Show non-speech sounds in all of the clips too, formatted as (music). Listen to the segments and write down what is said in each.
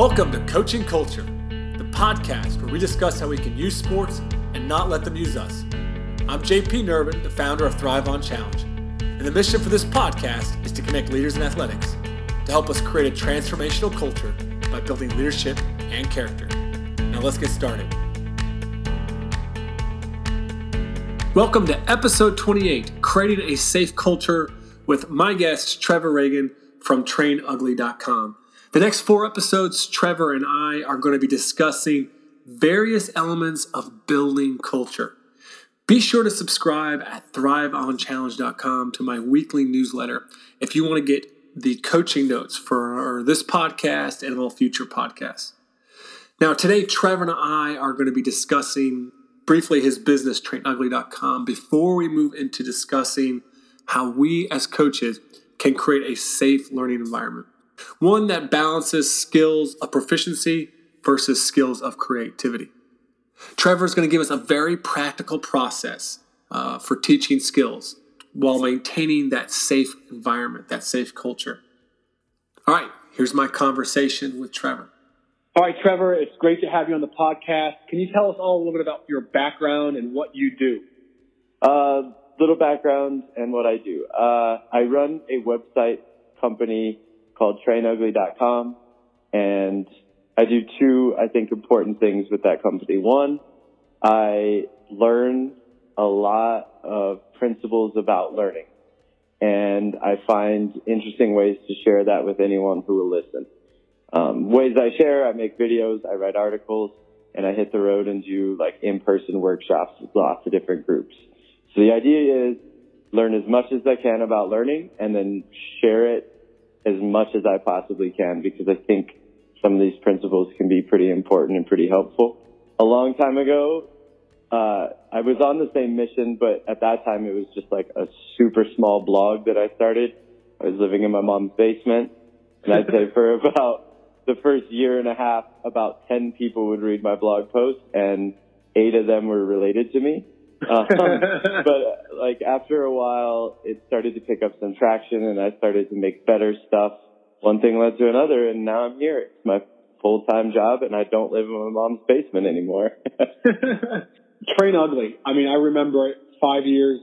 Welcome to Coaching Culture, the podcast where we discuss how we can use sports and not let them use us. I'm JP Nerbun, the founder of Thrive on Challenge, and the mission for this podcast is to connect leaders in athletics to help us create a transformational culture by building leadership and character. Now let's get started. Welcome to episode 28 Creating a Safe Culture with my guest, Trevor Ragan from trainugly.com. The next four episodes, Trevor and I are going to be discussing various elements of building culture. Be sure to subscribe at thriveonchallenge.com to my weekly newsletter if you want to get the coaching notes for this podcast and all future podcasts. Now, today, Trevor and I are going to be discussing briefly his business, trainugly.com, before we move into discussing how we as coaches can create a safe learning environment. One that balances skills of proficiency versus skills of creativity. Trevor is going to give us a very practical process uh, for teaching skills while maintaining that safe environment, that safe culture. All right, here's my conversation with Trevor. All right, Trevor, it's great to have you on the podcast. Can you tell us all a little bit about your background and what you do? Uh, little background and what I do. Uh, I run a website company called trainugly.com and I do two, I think, important things with that company. One, I learn a lot of principles about learning and I find interesting ways to share that with anyone who will listen. Um, ways I share, I make videos, I write articles, and I hit the road and do like in-person workshops with lots of different groups. So the idea is learn as much as I can about learning and then share it as much as I possibly can because I think some of these principles can be pretty important and pretty helpful. A long time ago, uh, I was on the same mission, but at that time it was just like a super small blog that I started. I was living in my mom's basement and I'd say for (laughs) about the first year and a half, about 10 people would read my blog post and eight of them were related to me. Um, (laughs) but like after a while, it started to pick up some traction and I started to make better stuff. One thing led to another and now I'm here. It's my full-time job and I don't live in my mom's basement anymore. (laughs) Train ugly. I mean, I remember it five years,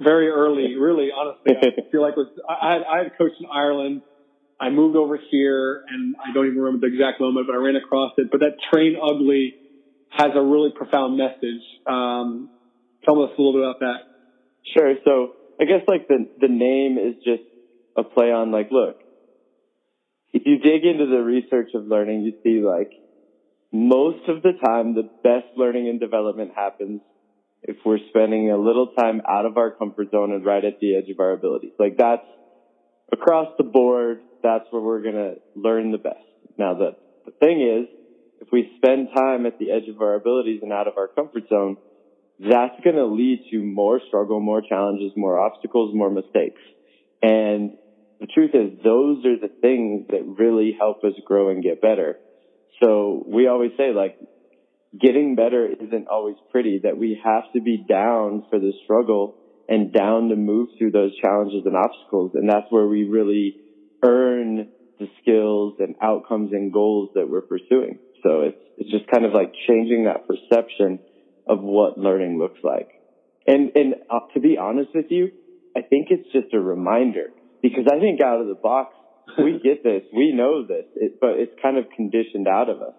very early, really, honestly. I (laughs) feel like it was, I had, I had coached in Ireland I moved over here and I don't even remember the exact moment, but I ran across it. But that train ugly has a really profound message. Um, tell us a little bit about that. Sure. So I guess like the, the name is just a play on like, look, if you dig into the research of learning, you see like most of the time the best learning and development happens if we're spending a little time out of our comfort zone and right at the edge of our abilities. Like that's across the board that's where we're going to learn the best. Now, the, the thing is, if we spend time at the edge of our abilities and out of our comfort zone, that's going to lead to more struggle, more challenges, more obstacles, more mistakes. And the truth is, those are the things that really help us grow and get better. So we always say, like, getting better isn't always pretty, that we have to be down for the struggle and down to move through those challenges and obstacles. And that's where we really earn the skills and outcomes and goals that we're pursuing. So it's, it's just kind of like changing that perception of what learning looks like. And, and uh, to be honest with you, I think it's just a reminder because I think out of the box, (laughs) we get this, we know this, it, but it's kind of conditioned out of us.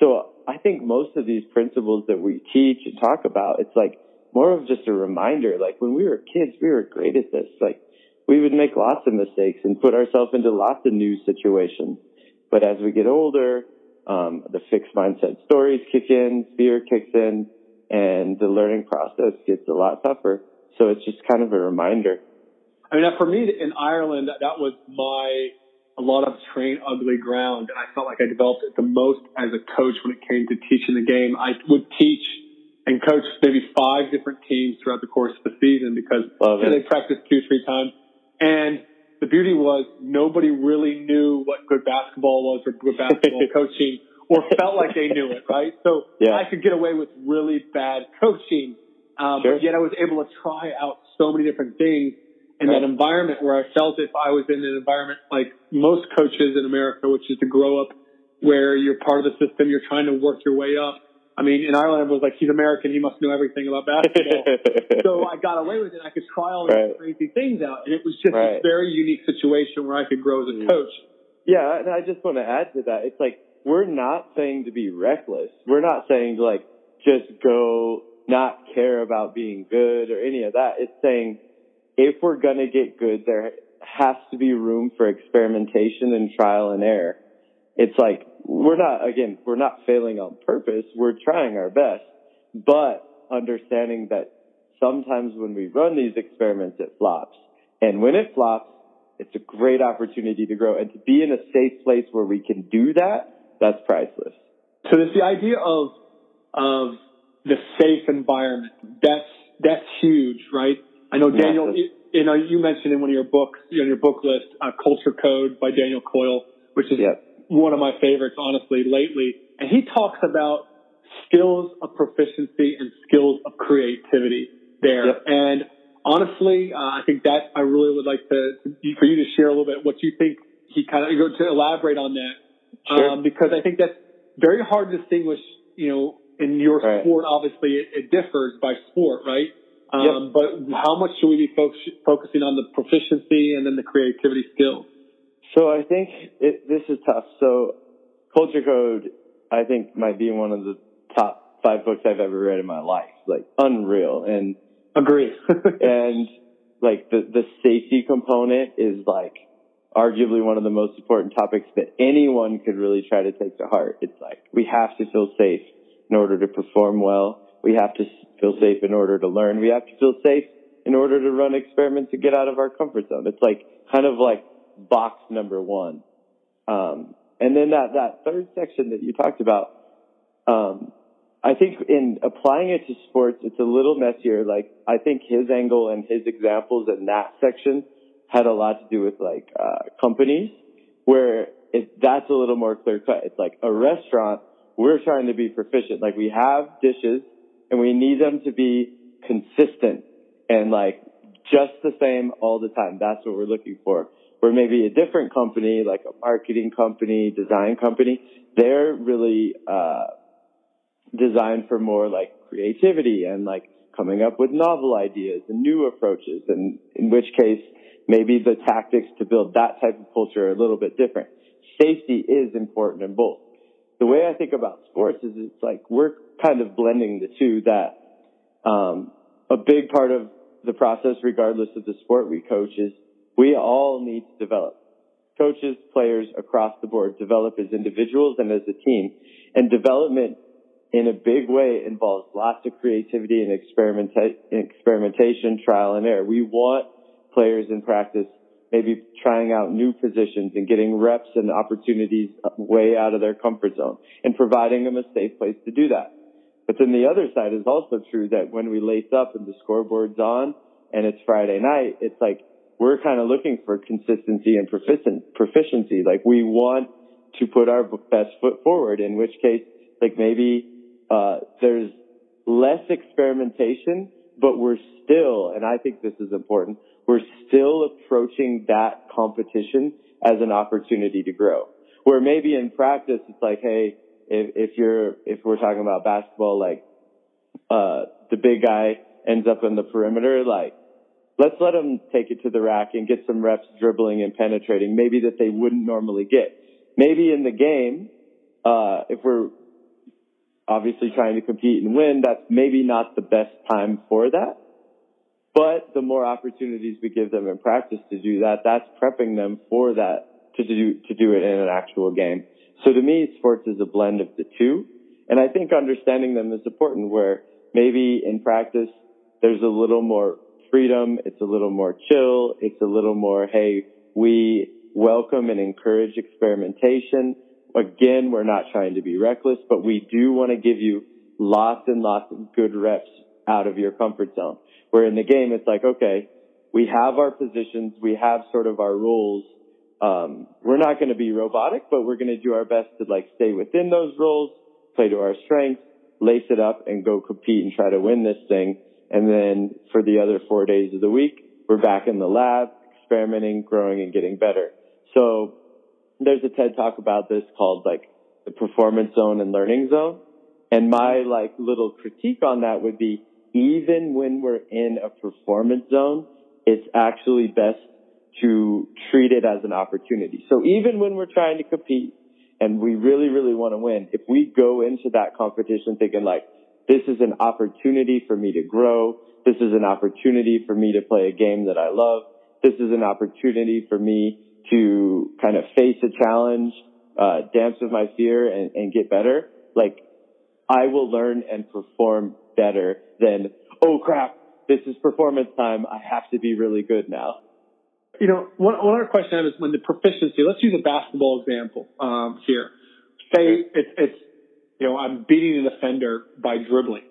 So I think most of these principles that we teach and talk about, it's like more of just a reminder. Like when we were kids, we were great at this. Like we would make lots of mistakes and put ourselves into lots of new situations. But as we get older, um, the fixed mindset stories kick in, fear kicks in, and the learning process gets a lot tougher. So it's just kind of a reminder. I mean, for me in Ireland, that was my a lot of train ugly ground, and I felt like I developed it the most as a coach when it came to teaching the game. I would teach and coach maybe five different teams throughout the course of the season because you know, they practiced two, three times. And the beauty was nobody really knew what good basketball was or good basketball (laughs) coaching or felt like they knew it, right? So yeah. I could get away with really bad coaching. Um, sure. but yet I was able to try out so many different things in right. that environment where I felt if I was in an environment like most coaches in America, which is to grow up where you're part of the system, you're trying to work your way up. I mean, in Ireland, it was like, he's American, he must know everything about basketball. (laughs) so I got away with it. I could try all these right. crazy things out. And it was just right. a very unique situation where I could grow as a mm. coach. Yeah, and I just want to add to that. It's like, we're not saying to be reckless. We're not saying to like, just go not care about being good or any of that. It's saying, if we're going to get good, there has to be room for experimentation and trial and error. It's like, we're not, again, we're not failing on purpose. We're trying our best, but understanding that sometimes when we run these experiments, it flops. And when it flops, it's a great opportunity to grow and to be in a safe place where we can do that. That's priceless. So there's the idea of, of the safe environment. That's, that's huge, right? I know Daniel, yeah, you know, you mentioned in one of your books, on your book list, uh, Culture Code by Daniel Coyle, which is yep. one of my favorites, honestly, lately. And he talks about skills of proficiency and skills of creativity there. Yep. And honestly, uh, I think that I really would like to, for you to share a little bit what you think he kind of you go to elaborate on that, sure. um, because I think that's very hard to distinguish. You know, in your right. sport, obviously it, it differs by sport, right? Um, yep. But how much should we be fo- focusing on the proficiency and then the creativity skills? So I think it, this is tough. So Culture Code, I think, might be one of the top five books I've ever read in my life. Like unreal. And agree. (laughs) and like the the safety component is like arguably one of the most important topics that anyone could really try to take to heart. It's like we have to feel safe in order to perform well. We have to feel safe in order to learn. We have to feel safe in order to run experiments to get out of our comfort zone. It's like kind of like box number one. Um, and then that, that third section that you talked about, um, I think in applying it to sports, it's a little messier. Like, I think his angle and his examples in that section had a lot to do with like, uh, companies where it, that's a little more clear cut. It's like a restaurant, we're trying to be proficient. Like we have dishes and we need them to be consistent and like just the same all the time. That's what we're looking for. Where maybe a different company, like a marketing company, design company, they're really, uh, designed for more like creativity and like coming up with novel ideas and new approaches. And in which case, maybe the tactics to build that type of culture are a little bit different. Safety is important in both the way I think about sports is it's like we're kind of blending the two that um, a big part of the process, regardless of the sport we coach, is we all need to develop. Coaches, players across the board develop as individuals and as a team. And development in a big way involves lots of creativity and experimenta- experimentation, trial and error. We want players in practice maybe trying out new positions and getting reps and opportunities way out of their comfort zone and providing them a safe place to do that. But then the other side is also true that when we lace up and the scoreboard's on and it's Friday night, it's like we're kind of looking for consistency and proficiency. Like we want to put our best foot forward, in which case, like maybe, uh, there's less experimentation, but we're still, and I think this is important, we're still approaching that competition as an opportunity to grow. Where maybe in practice, it's like, hey, if, if you're, if we're talking about basketball, like, uh, the big guy ends up in the perimeter, like, let's let him take it to the rack and get some reps dribbling and penetrating, maybe that they wouldn't normally get. Maybe in the game, uh, if we're obviously trying to compete and win, that's maybe not the best time for that. But the more opportunities we give them in practice to do that, that's prepping them for that to do, to do it in an actual game. So to me, sports is a blend of the two. And I think understanding them is important where maybe in practice, there's a little more freedom. It's a little more chill. It's a little more, hey, we welcome and encourage experimentation. Again, we're not trying to be reckless, but we do want to give you lots and lots of good reps out of your comfort zone. Where in the game, it's like, okay, we have our positions, we have sort of our rules. Um, we're not going to be robotic, but we're going to do our best to like stay within those rules, play to our strengths, lace it up and go compete and try to win this thing. And then for the other four days of the week, we're back in the lab, experimenting, growing and getting better. So there's a TED talk about this called like the performance zone and learning zone. And my like little critique on that would be even when we're in a performance zone, it's actually best to treat it as an opportunity. So even when we're trying to compete and we really, really want to win, if we go into that competition thinking like, this is an opportunity for me to grow. This is an opportunity for me to play a game that I love. This is an opportunity for me to kind of face a challenge, uh, dance with my fear and, and get better. Like I will learn and perform better than, oh crap, this is performance time. I have to be really good now. You know, one, one other question I have is when the proficiency, let's use a basketball example, um, here. Say it's, it's, you know, I'm beating an offender by dribbling.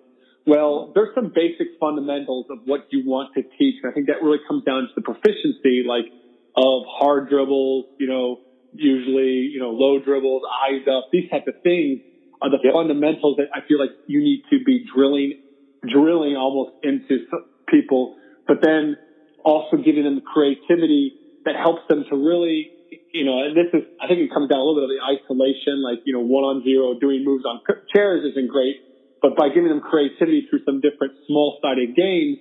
Well, there's some basic fundamentals of what you want to teach. And I think that really comes down to the proficiency, like of hard dribbles, you know, usually, you know, low dribbles, eyes up, these type of things are the yep. fundamentals that I feel like you need to be drilling, drilling almost into people, but then also giving them the creativity that helps them to really, you know, and this is, I think it comes down a little bit of the isolation, like, you know, one on zero, doing moves on chairs isn't great, but by giving them creativity through some different small sided games,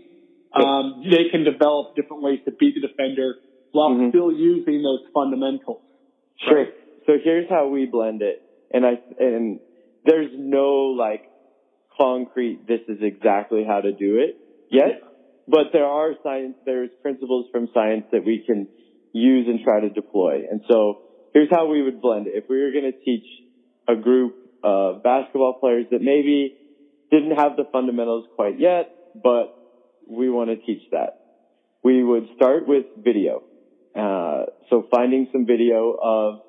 um, they can develop different ways to beat the defender while mm-hmm. still using those fundamentals. Sure. Right? So here's how we blend it. And I, and there's no like concrete, this is exactly how to do it yet. But there are science, there's principles from science that we can use and try to deploy. And so here's how we would blend it. If we were going to teach a group of basketball players that maybe didn't have the fundamentals quite yet, but we want to teach that. We would start with video. Uh, so finding some video of,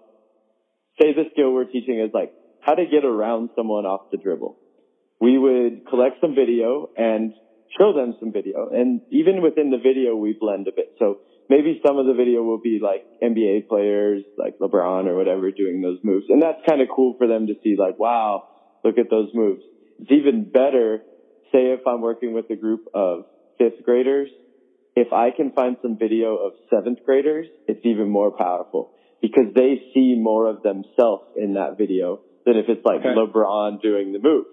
say the skill we're teaching is like how to get around someone off the dribble. We would collect some video and show them some video. And even within the video, we blend a bit. So maybe some of the video will be like NBA players, like LeBron or whatever, doing those moves. And that's kind of cool for them to see like, wow, look at those moves. It's even better, say if I'm working with a group of fifth graders, if I can find some video of seventh graders, it's even more powerful because they see more of themselves in that video than if it's like okay. LeBron doing the move.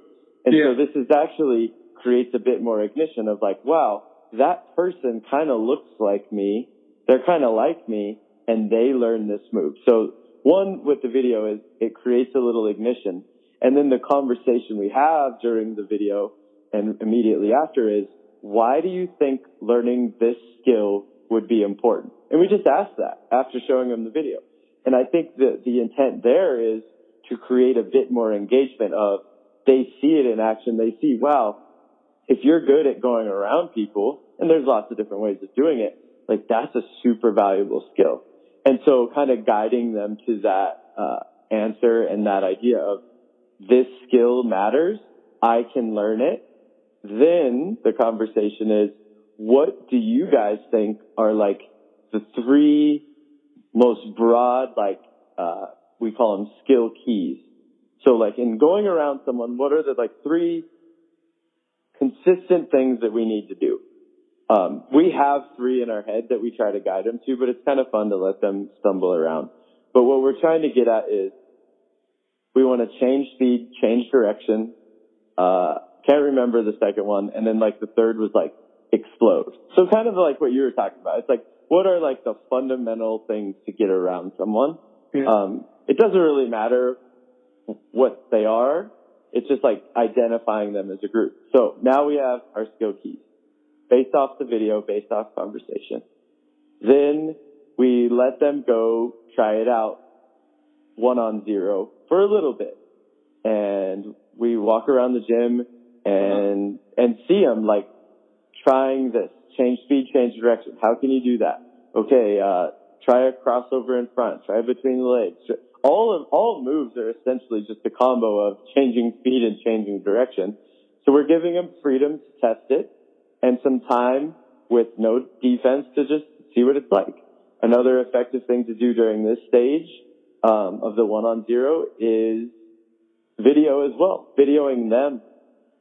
And yeah. so this is actually creates a bit more ignition of like, wow, that person kind of looks like me. They're kind of like me and they learn this move. So one with the video is it creates a little ignition. And then the conversation we have during the video and immediately after is, why do you think learning this skill would be important? And we just ask that after showing them the video. And I think that the intent there is to create a bit more engagement of they see it in action. They see, wow, if you're good at going around people, and there's lots of different ways of doing it, like that's a super valuable skill. And so kind of guiding them to that uh, answer and that idea of this skill matters. I can learn it. Then the conversation is, what do you guys think are like the three most broad, like, uh, we call them skill keys. So like in going around someone, what are the like three consistent things that we need to do? Um, we have three in our head that we try to guide them to, but it's kind of fun to let them stumble around. But what we're trying to get at is we want to change speed, change direction. Uh, can't remember the second one. And then like the third was like explode. So kind of like what you were talking about. It's like, what are like the fundamental things to get around someone? Yeah. Um, it doesn't really matter what they are. It's just like identifying them as a group. So now we have our skill keys based off the video, based off conversation. Then we let them go try it out one on zero for a little bit. And we walk around the gym and, uh-huh. and see them like trying this, change speed, change direction. How can you do that? Okay, uh, try a crossover in front, try between the legs. All of, all moves are essentially just a combo of changing speed and changing direction. So we're giving them freedom to test it and some time with no defense to just see what it's like. Another effective thing to do during this stage um, of the one on zero is video as well, videoing them.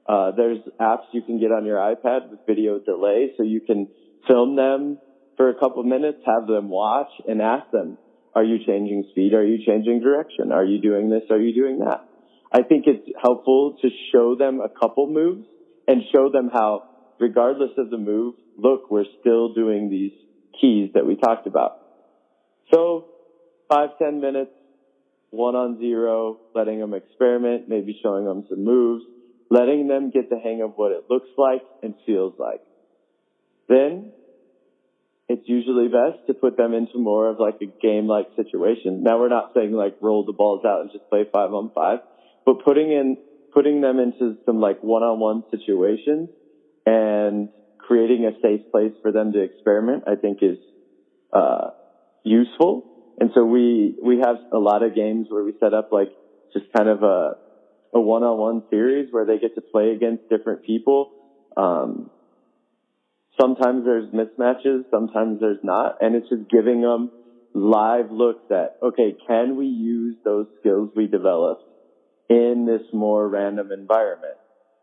Uh, there's apps you can get on your iPad with video delay, so you can film them for a couple minutes, have them watch, and ask them, Are you changing speed? Are you changing direction? Are you doing this? Are you doing that? I think it's helpful to show them a couple moves and show them how, regardless of the move, look, we're still doing these keys that we talked about. So five, ten minutes, one on zero, letting them experiment, maybe showing them some moves, letting them get the hang of what it looks like and feels like. Then it's usually best to put them into more of like a game like situation. Now we're not saying like roll the balls out and just play five on five, but putting in, putting them into some like one on one situations and creating a safe place for them to experiment, I think is, uh, useful. And so we, we have a lot of games where we set up like just kind of a, a one on one series where they get to play against different people. Um, sometimes there's mismatches, sometimes there's not, and it's just giving them live looks at, okay, can we use those skills we developed in this more random environment?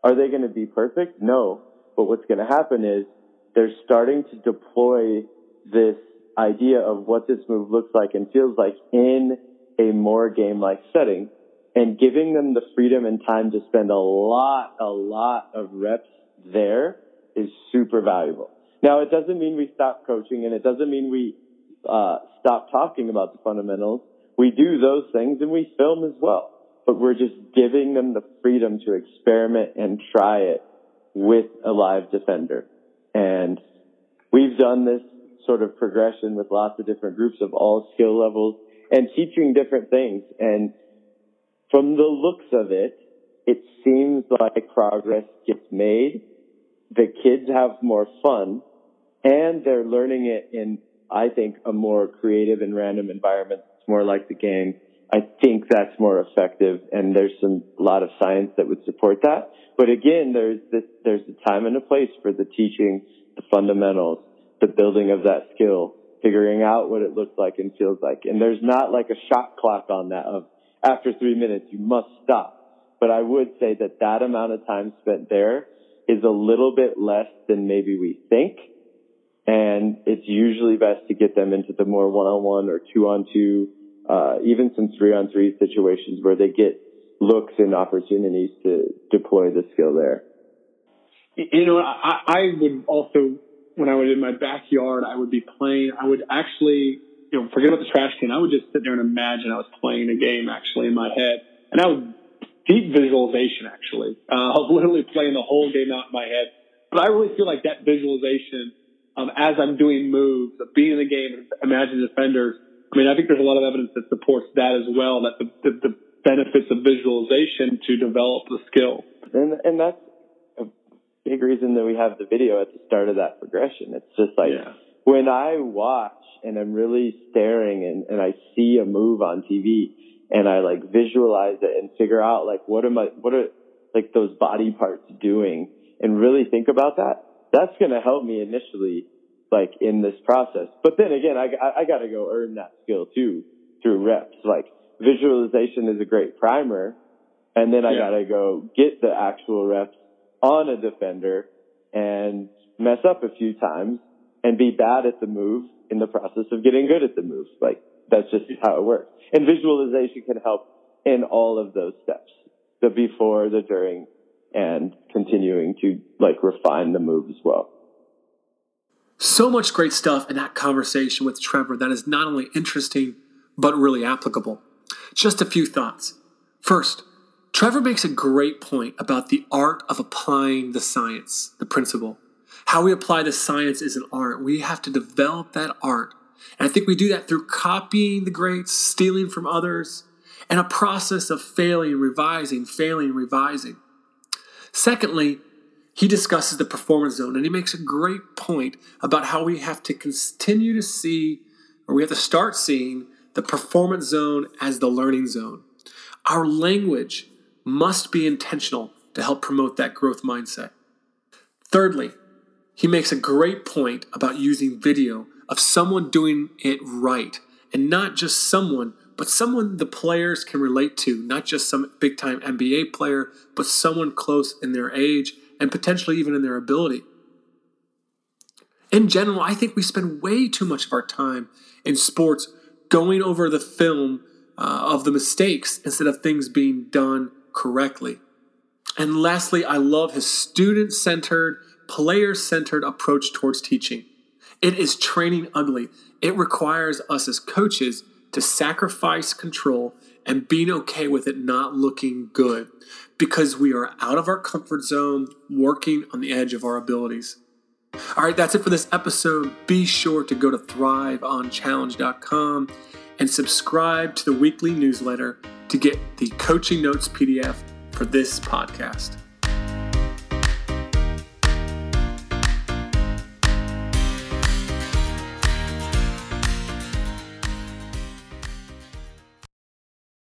Are they going to be perfect? No. But what's going to happen is they're starting to deploy this idea of what this move looks like and feels like in a more game-like setting and giving them the freedom and time to spend a lot, a lot of reps there is super valuable. Now, it doesn't mean we stop coaching and it doesn't mean we uh, stop talking about the fundamentals. We do those things and we film as well, but we're just giving them the freedom to experiment and try it with a live defender. And we've done this sort of progression with lots of different groups of all skill levels and teaching different things. And from the looks of it, it seems like progress gets made. The kids have more fun and they're learning it in, I think, a more creative and random environment. It's more like the game. I think that's more effective and there's some, a lot of science that would support that. But again, there's this, there's a time and a place for the teaching, the fundamentals, the building of that skill, figuring out what it looks like and feels like. And there's not like a shot clock on that of after three minutes, you must stop. But I would say that that amount of time spent there is a little bit less than maybe we think. And it's usually best to get them into the more one-on-one or two-on-two, uh, even some three-on-three situations where they get looks and opportunities to deploy the skill there. You know, I, I would also, when I was in my backyard, I would be playing, I would actually you know, forget about the trash can. I would just sit there and imagine I was playing a game actually in my head. And that was deep visualization actually. Uh, (laughs) I was literally playing the whole game out in my head. But I really feel like that visualization, um, as I'm doing moves, of being in the game and imagine defenders. I mean, I think there's a lot of evidence that supports that as well, that the, the, the benefits of visualization to develop the skill. And, and that's a big reason that we have the video at the start of that progression. It's just like, yeah. When I watch and I'm really staring and, and I see a move on TV and I like visualize it and figure out like what am I, what are like those body parts doing and really think about that, that's going to help me initially like in this process. But then again, I, I, I got to go earn that skill too through reps. Like visualization is a great primer. And then I yeah. got to go get the actual reps on a defender and mess up a few times and be bad at the move in the process of getting good at the move. Like that's just how it works. And visualization can help in all of those steps. The before, the during, and continuing to like refine the move as well. So much great stuff in that conversation with Trevor that is not only interesting, but really applicable. Just a few thoughts. First, Trevor makes a great point about the art of applying the science, the principle. How we apply the science is an art. We have to develop that art. And I think we do that through copying the greats, stealing from others, and a process of failing, revising, failing, revising. Secondly, he discusses the performance zone and he makes a great point about how we have to continue to see, or we have to start seeing, the performance zone as the learning zone. Our language must be intentional to help promote that growth mindset. Thirdly, he makes a great point about using video of someone doing it right and not just someone, but someone the players can relate to, not just some big time NBA player, but someone close in their age and potentially even in their ability. In general, I think we spend way too much of our time in sports going over the film uh, of the mistakes instead of things being done correctly. And lastly, I love his student centered, player centered approach towards teaching. It is training ugly. It requires us as coaches to sacrifice control and being okay with it not looking good because we are out of our comfort zone, working on the edge of our abilities. All right, that's it for this episode. Be sure to go to thriveonchallenge.com and subscribe to the weekly newsletter to get the coaching notes PDF for this podcast.